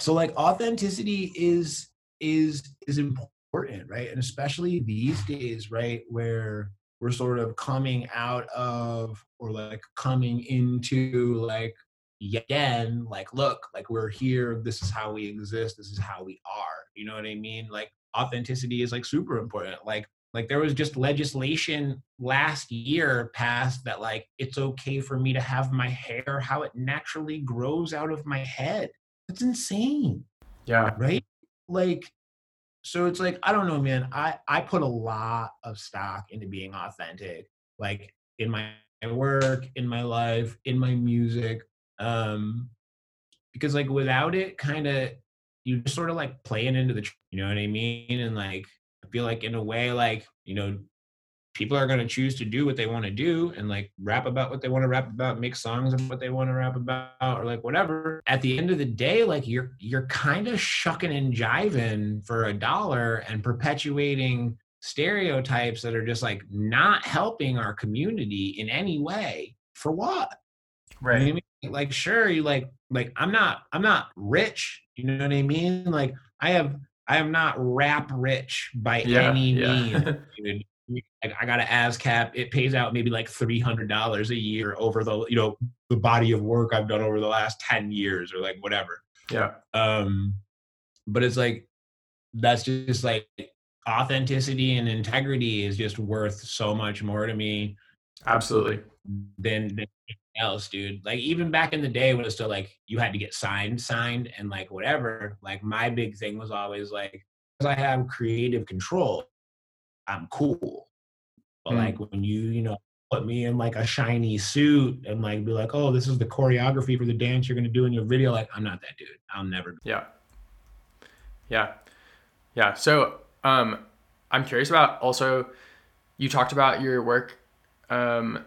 so like authenticity is is is important, right? And especially these days, right, where we're sort of coming out of or like coming into like again, like look, like we're here. This is how we exist. This is how we are. You know what I mean? Like authenticity is like super important. Like like there was just legislation last year passed that like it's okay for me to have my hair how it naturally grows out of my head. That's insane, Yeah. right? Like so it's like I don't know, man. I I put a lot of stock into being authentic, like in my my work, in my life, in my music. Um, because like without it, kind of you just sort of like playing into the, you know what I mean? And like I feel like in a way, like you know, people are gonna choose to do what they want to do and like rap about what they want to rap about, make songs of what they want to rap about, or like whatever. At the end of the day, like you're you're kind of shucking and jiving for a dollar and perpetuating stereotypes that are just like not helping our community in any way. For what? You know I mean? Like, sure, you like, like, I'm not, I'm not rich. You know what I mean? Like, I have, I am not rap rich by Yeah, any yeah. means. Like, I got an ASCAP. It pays out maybe like three hundred dollars a year over the, you know, the body of work I've done over the last ten years or like whatever. yeah. Um, but it's like that's just like authenticity and integrity is just worth so much more to me Absolutely. than, than else, dude. Like even back in the day when it was still like you had to get signed, signed, and like whatever. Like my big thing was always like, because I have creative control, I'm cool. But Mm. like when you, you know, put me in like a shiny suit and like be like, oh, this is the choreography for the dance you're gonna do in your video. Like I'm not that dude. I'll never. Be. Yeah. Yeah. Yeah. So, um, I'm curious about also, you talked about your work, um,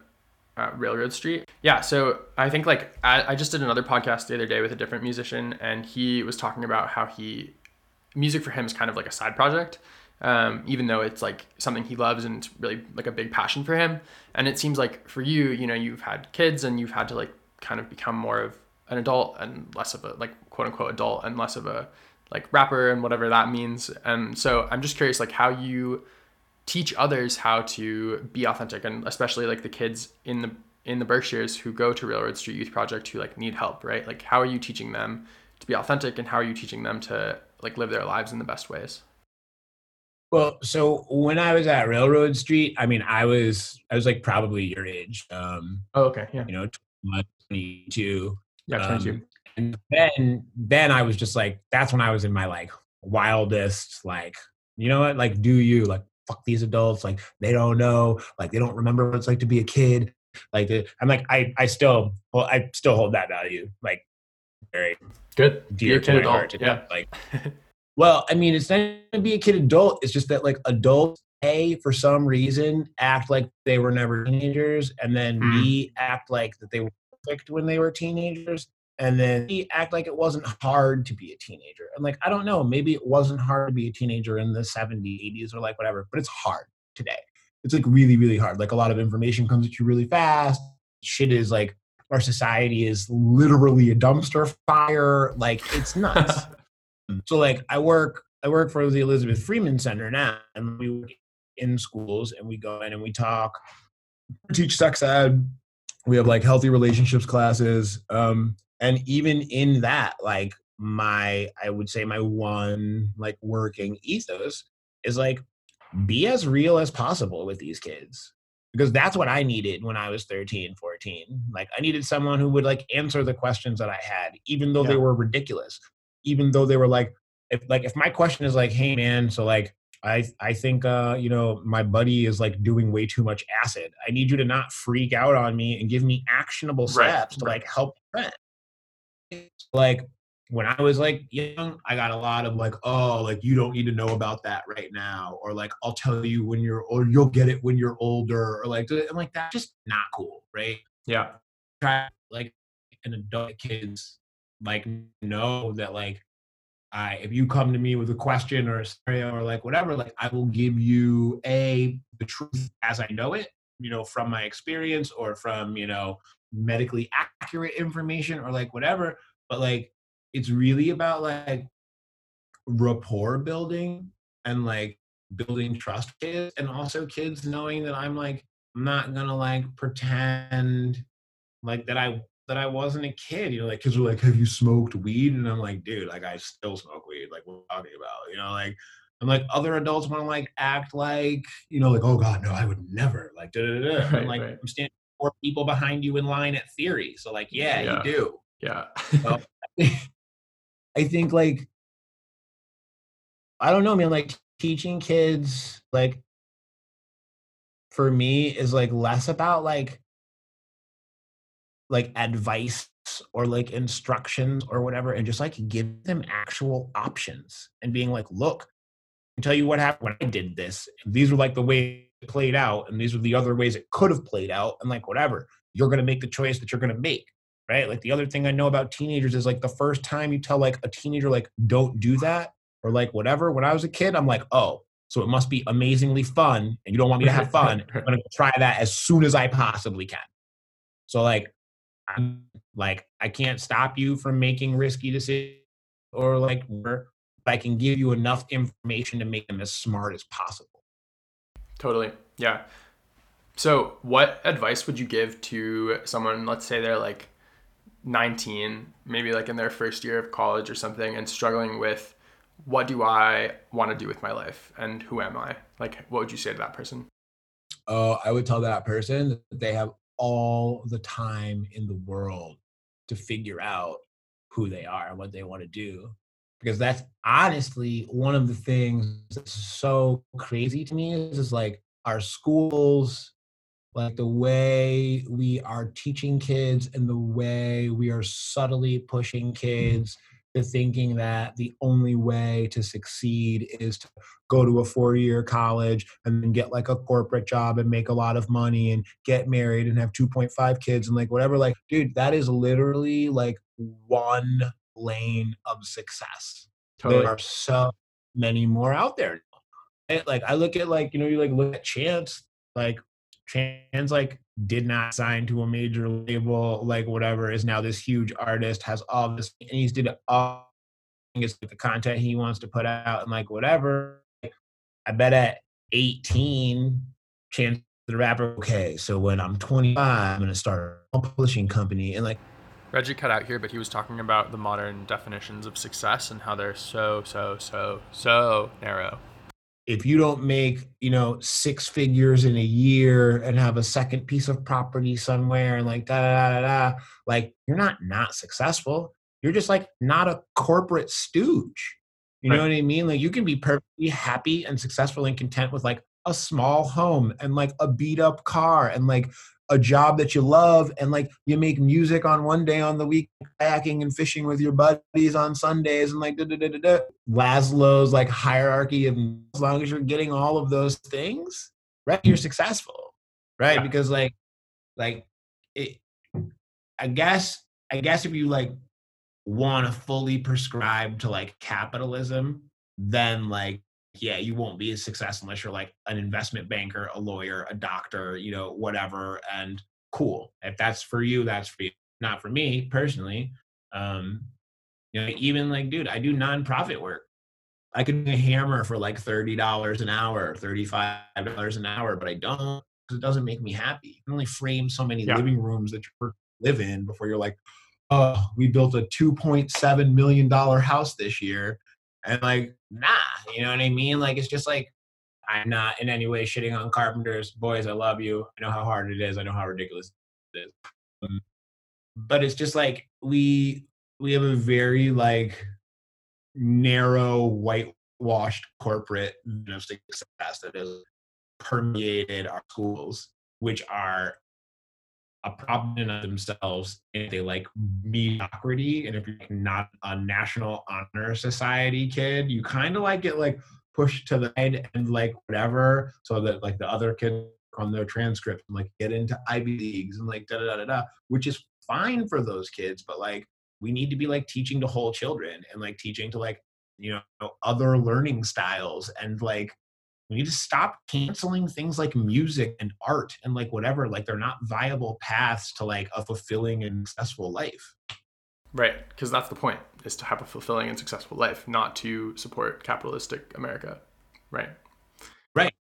at Railroad Street. Yeah. So I think like I, I just did another podcast the other day with a different musician, and he was talking about how he, music for him is kind of like a side project. Um, even though it's like something he loves and it's really like a big passion for him. And it seems like for you, you know, you've had kids and you've had to like kind of become more of an adult and less of a like quote unquote adult and less of a like rapper and whatever that means. And so I'm just curious like how you teach others how to be authentic and especially like the kids in the in the Berkshires who go to Railroad Street Youth Project who like need help, right? Like how are you teaching them to be authentic and how are you teaching them to like live their lives in the best ways? Well, so when I was at Railroad Street, I mean, I was I was like probably your age, um, Oh, okay. Yeah. you know, 22. Yeah. 22. Um, and then then I was just like, that's when I was in my like wildest, like, you know what, like, do you like fuck these adults? Like, they don't know, like, they don't remember what it's like to be a kid. Like, I'm like, I I still well, I still hold that value, like, very Good. dear You're a to my adult. heart. Yeah. Like, well, I mean, it's not to be a kid adult. It's just that like adults, a for some reason, act like they were never teenagers, and then Mm. B act like that they were perfect when they were teenagers, and then C act like it wasn't hard to be a teenager. And like, I don't know, maybe it wasn't hard to be a teenager in the 70s, 80s, or like whatever, but it's hard today. It's like really, really hard. Like a lot of information comes at you really fast. Shit is like our society is literally a dumpster fire. Like it's nuts. so like I work I work for the Elizabeth Freeman Center now, and we work in schools and we go in and we talk, teach sex ed. We have like healthy relationships classes, um, and even in that, like my I would say my one like working ethos is like be as real as possible with these kids because that's what I needed when I was 13, 14. Like I needed someone who would like answer the questions that I had, even though they were ridiculous, even though they were like, if like if my question is like, hey man, so like I I think uh you know my buddy is like doing way too much acid. I need you to not freak out on me and give me actionable Right, steps to right. like help friend. Like when I was like young, I got a lot of like, oh, like you don't need to know about that right now, or like I'll tell you when you're, or you'll get it when you're older, or like, I'm like that's just not cool, right? Yeah. Try like an adult kids like know that like I if you come to me with a question or a scenario or like whatever, like I will give you a the truth as I know it, you know, from my experience or from you know medically accurate information or like whatever. But like it's really about like rapport building and like building trust kids and also kids knowing that I'm like I'm not gonna like pretend like that I that I wasn't a kid. You know, like kids were like, "Have you smoked weed?" And I'm like, "Dude, like I still smoke weed. Like, what are you talking about?" You know, like I'm like other adults want to like act like you know, like, "Oh God, no, I would never." Like, da da da. Right, I'm like, right. I'm standing four people behind you in line at theory. So like, yeah, Yeah. you do. Yeah. Well, I think like I don't know, man. Like teaching kids, like for me, is like less about like like advice or like instructions or whatever and just like give them actual options and being like look I tell you what happened when i did this these were like the way it played out and these are the other ways it could have played out and like whatever you're going to make the choice that you're going to make right like the other thing i know about teenagers is like the first time you tell like a teenager like don't do that or like whatever when i was a kid i'm like oh so it must be amazingly fun and you don't want me to have fun i'm going to try that as soon as i possibly can so like i'm like i can't stop you from making risky decisions or like i can give you enough information to make them as smart as possible Totally. Yeah. So, what advice would you give to someone, let's say they're like 19, maybe like in their first year of college or something, and struggling with what do I want to do with my life and who am I? Like, what would you say to that person? uh, I would tell that person that they have all the time in the world to figure out who they are and what they want to do. Because that's honestly one of the things that's so crazy to me is, is like our schools, like the way we are teaching kids and the way we are subtly pushing mm-hmm. kids to thinking that the only way to succeed is to go to a four year college and then get like a corporate job and make a lot of money and get married and have 2.5 kids and like whatever. Like, dude, that is literally like one lane of success. Totally. There are so many more out there. And, like I look at like, you know, you like look at Chance, like Chance like did not sign to a major label, like whatever, is now this huge artist, has all this and he's did all it's like the content he wants to put out and like whatever. I bet at 18, Chance the rapper, okay, so when I'm 25, I'm gonna start a publishing company and like Regi cut out here, but he was talking about the modern definitions of success and how they're so, so, so, so narrow. If you don't make you know six figures in a year and have a second piece of property somewhere and like da da da da, da like you're not not successful. You're just like not a corporate stooge. You know what i mean? Like you can be perfectly happy and successful and content with like a small home and like a beat up car and like a job that you love and like you make music on one day on the week kayaking and fishing with your buddies on sundays and like da, da, da, da, da. Maslow's like hierarchy of as long as you're getting all of those things right you're successful right Yeah. because like like it i guess i guess if you like want to fully prescribe to like capitalism then like yeah you won't be a success unless you're like an investment banker a lawyer a doctor you know whatever and cool. If that's for you that's for you. Not for me personally um you know even like dude i do nonprofit work. I could do a hammer for like $30 an hour $35 an hour but i don't because it doesn't make me happy. You can only frame so many Yeah. living rooms that you live in before you're like oh we built a 2.7 million dollar house this year and like nah you know what i mean? Like it's just like i'm not in any way shitting on carpenters. Boys i love you. I know how hard it is. I know how ridiculous it is. Um, but it's just like we we have a very like narrow whitewashed corporate vision of success that has permeated our schools which are a problem in themselves if they like mediocrity and if you're not a national honor society kid you kind of like get like pushed to the end and like whatever so that like the other kid on their transcript and like get into ivy leagues and like da da da da which is fine for those kids but like we need to be like teaching to whole children and like teaching to like you know other learning styles and like we need to stop canceling things like music and art and like whatever like they're not viable paths to like a fulfilling and successful life Right. Because that's the point, is to have a fulfilling and successful life, not to support capitalistic America. Right. Right.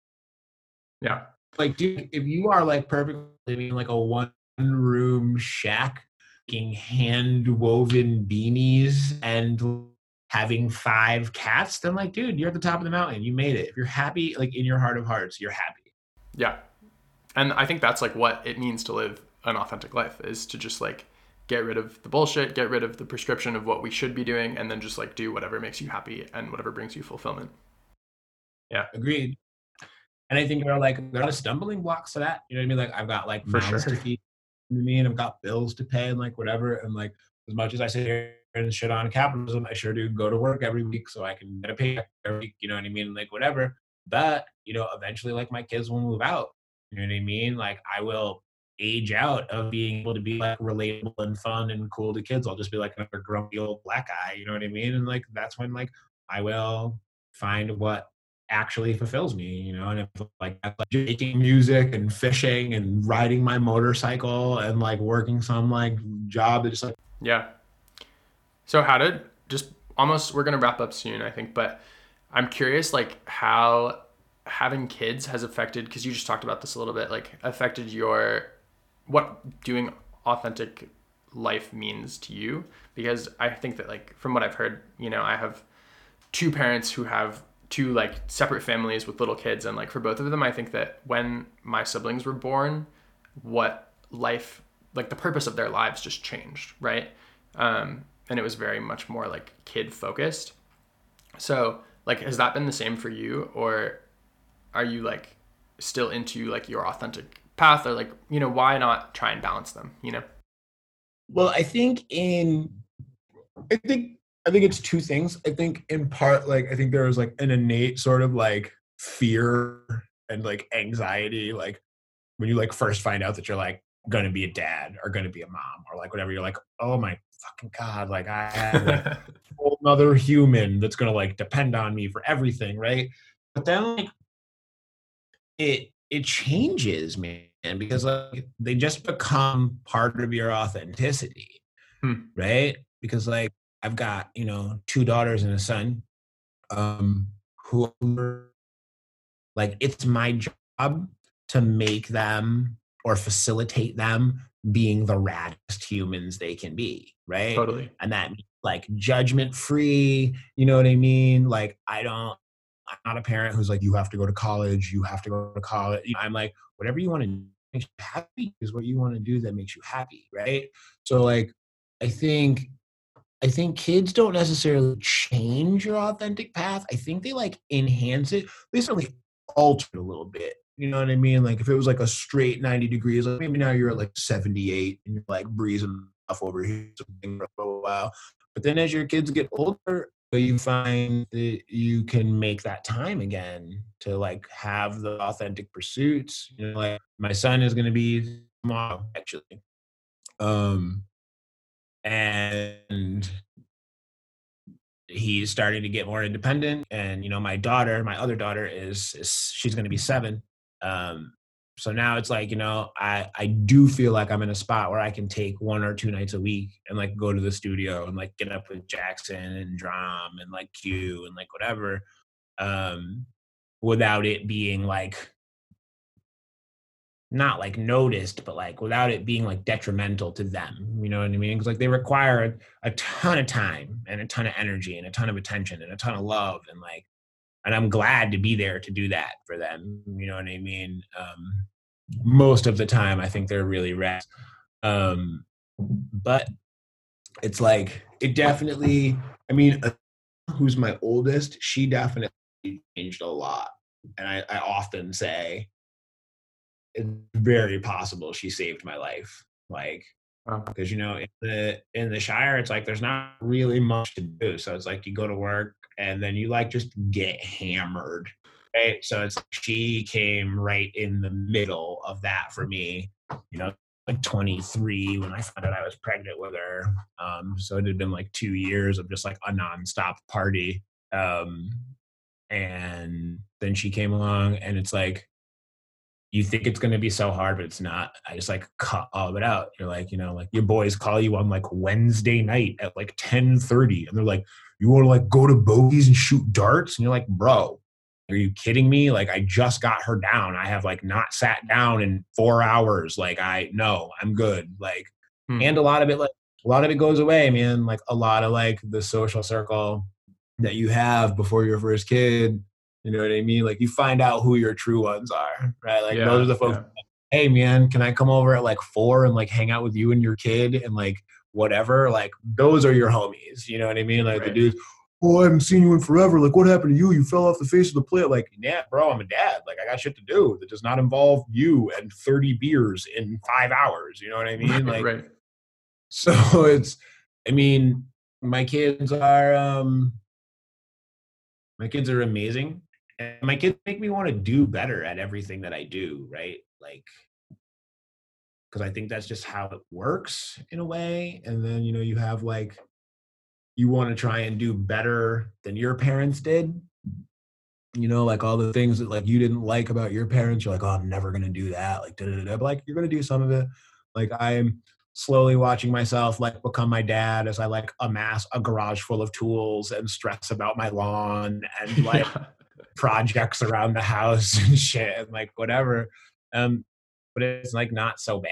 Yeah. like dude if you are like perfectly living like a one room shack making hand woven beanies and having five cats then like dude you're at the top of the mountain you made it if you're happy like in your heart of hearts you're happy Yeah. And I think that's like what it means to live an authentic life is to just like get rid of the bullshit, get rid of the prescription of what we should be doing, and then just like do whatever makes you happy and whatever brings you fulfillment. Yeah. Agreed and i think there are like there are a lot of stumbling blocks to that you know what i mean like i've got like For sure. to feed You know I mean, I've got bills to pay and like whatever. And like as much as I sit here and shit on capitalism, I sure do go to work every week so I can get a paycheck every week. You know what I mean? Like whatever. But you know, eventually, like my kids will move out. You know what I mean? Like I will age out of being able to be like relatable and fun and cool to kids. I'll just be like another grumpy old black guy. You know what I mean? And like that's when like I will find what actually fulfills me, you know, and if like like making music and fishing and riding my motorcycle and like working some like job that just like Yeah. So how did just almost we're gonna wrap up soon, I think, but I'm curious like how having kids has affected because you just talked about this a little bit, like affected your what doing authentic life means to you. Because I think that like from what I've heard, you know, I have two parents who have two like separate families with little kids and like for both of them I think that when my siblings were born, what life like the purpose of their lives just changed, right? Um, and it was very much more like kid focused. So, like, has that been the same for you, or are you like still into like your authentic path, or like you know why not try and balance them? You know? Well, I think in, I think I think it's two things. I think in part, like I think there was like an innate sort of like fear and like anxiety, like when you like first find out that you're like gonna be a dad or gonna be a mom or like whatever. You're like, oh my fucking god, like I have like a whole other human that's gonna like depend on me for everything, right? But then like it it changes, man, because like they just become part of your authenticity, Hmm. right? Because like I've got you know two daughters and a son, um, who are like it's my job to make them or facilitate them being the raddest humans they can be, right? Totally. and that like judgment free you know what i mean like i don't i'm not a parent who's like you have to go to college you have to go to college i'm like whatever you want to make you happy is what you want to do that makes you happy right so like i think i think kids don't necessarily change your authentic path i think they like enhance it they certainly alter it a little bit you know what i mean like if it was like a straight 90 degrees like maybe now you're at like 78 and you're like breezing off over here for a while but then as your kids get older, you find that you can make that time again to like have the authentic pursuits. You know, like my son is going to be tomorrow actually, um, and he's starting to get more independent. And you know, my daughter, my other daughter, is, is she's going to be seven. Um, so now it's like you know i i do feel like i'm in a spot where i can take one or two nights a week and like go to the studio and like get up with jackson and drum and like q and like whatever um without it being like not like noticed but like without it being like detrimental to them you know what i mean? Because like they require a, a ton of time and a ton of energy and a ton of attention and a ton of love and like and I'm glad to be there to do that for them. You know what I mean? Um, most of the time, I think they're really rad. Um, but it's like it definitely. I mean, uh, who's my oldest? She definitely changed a lot, and I, I often say it's very possible she saved my life. Like because you know in the in the shire it's like there's not really much to do so it's like you go to work and then you like just get hammered right so it's she came right in the middle of that for me you know like 23 when i found out i was pregnant with her um so it had been like two years of just like a nonstop party um and then she came along and it's like you think it's going to be so hard, but it's not. I just like cut all of it out. You're like, you know, like your boys call you on like Wednesday night at like 10:30, and they're like, you want to like go to bogeys and shoot darts, and you're like, bro, are you kidding me? Like I just got her down. I have like not sat down in four hours. Like I no, I'm good. Like, Hmm. and a lot of it, like a lot of it goes away, man. Like a lot of like the social circle that you have before your first kid you know what I mean? Like you find out who your true ones are, right? Like Yeah, those are the folks. yeah. Hey man, can I come over at like four and like hang out with you and your kid and like whatever? Like those are your homies. You know what I mean? Like the dudes. oh, I haven't seen you in forever. Like, what happened to you? You fell off the face of the planet. Like, yeah, bro, I'm a dad. Like, I got shit to do that does not involve you and 30 beers in five hours. You know what I mean? Like, right. so it's, I mean, my kids are, um, my kids are amazing. And my kids make me want to do better at everything that I do, right? Like, because I think that's just how it works in a way. And then, you know, you have like, you want to try and do better than your parents did. You know, like all the things that like you didn't like about your parents, you're like, oh, I'm never gonna do that. Like, da da da. But like, you're gonna do some of it. Like, I'm slowly watching myself like become my dad as I like amass a garage full of tools and stress about my lawn and like projects around the house and shit and like whatever. Um, but it's like not so bad.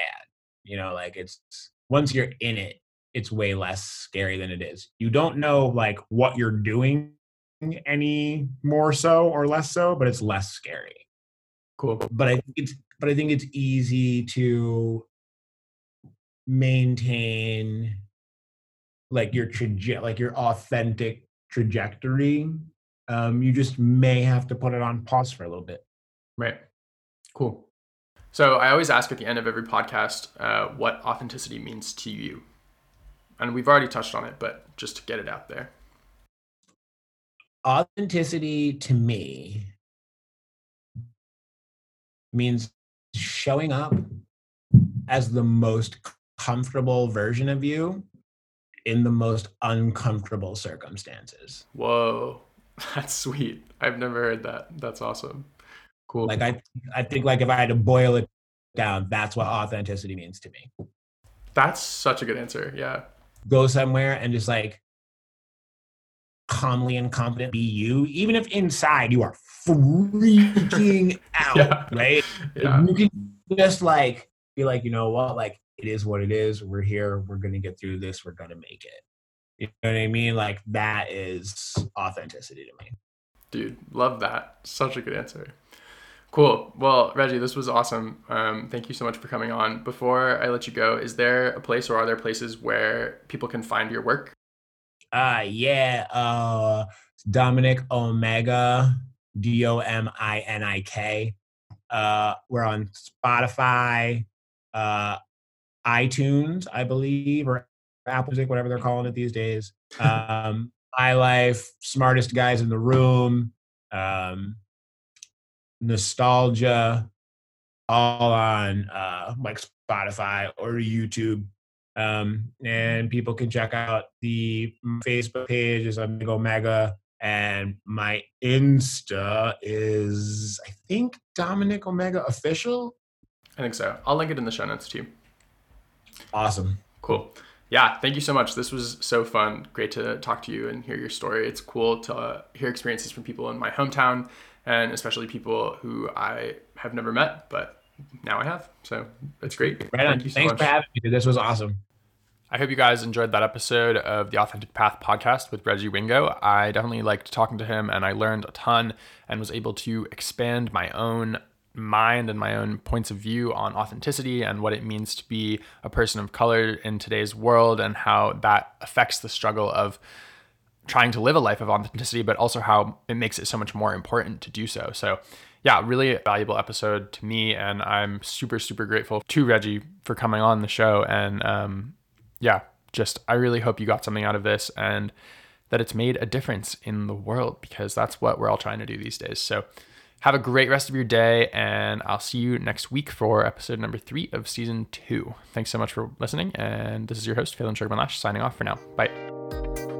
You know, like it's once you're in it, it's way less scary than it is. You don't know like what you're doing any more so or less so, but it's less scary. Cool. But I think it's but I think it's easy to maintain like your traje- like your authentic trajectory. Um, you just may have to put it on pause for a little bit. Right. Cool. So I always ask at the end of every podcast uh, what authenticity means to you. And we've already touched on it, but just to get it out there. authenticity to me means showing up as the most comfortable version of you in the most uncomfortable circumstances. Whoa. That's sweet. I've never heard that. That's awesome. Cool. Like I I think like if I had to boil it down, that's what authenticity means to me. That's such a good answer. Yeah. Go somewhere and just like calmly and confident be you, even if inside you are freaking out, Yeah. right? Yeah. you can just like be like, you know what, like it is what it is. We're here. We're gonna get through this. We're gonna make it. You know what I mean? Like that is authenticity to me. Dude, love that. Such a good answer. Cool. Well, Regi, this was awesome. Um, thank you so much for coming on. Before I let you go, is there a place or are there places where people can find your work? Uh yeah. Uh Dominik Omega, D O M I N I K. Uh we're on Spotify, uh iTunes, I believe, or Apple Music, whatever they're calling it these days. Um My Life, Smartest Guys in the Room, um Nostalgia, all on uh like Spotify or YouTube um, and people can check out the Facebook page is Amigo Omega, and my Insta is I think Dominik Omega official. I think so. I'll link it in the show notes too. Awesome. Cool. Yeah, thank you so much. This was so fun. Great to talk to you and hear your story. It's cool to uh, hear experiences from people in my hometown and especially people who I have never met, but now I have. So it's great. Right on. Thank you so Thanks much. for having me. This was awesome. I hope you guys enjoyed that episode of the Authentic Path podcast with Regi Wingo. I definitely liked talking to him and I learned a ton and was able to expand my own mind and my own points of view on authenticity and what it means to be a person of color in today's world and how that affects the struggle of trying to live a life of authenticity, but also how it makes it so much more important to do so. So, yeah, really valuable episode to me, and I'm super, super grateful to Regi for coming on the show. And um, yeah, just I really hope you got something out of this and that it's made a difference in the world because that's what we're all trying to do these days. So, have a great rest of your day, and I'll see you next week for episode number three of season two. Thanks so much for listening, and this is your host, Phelan Sugarman Lash, signing off for now. Bye.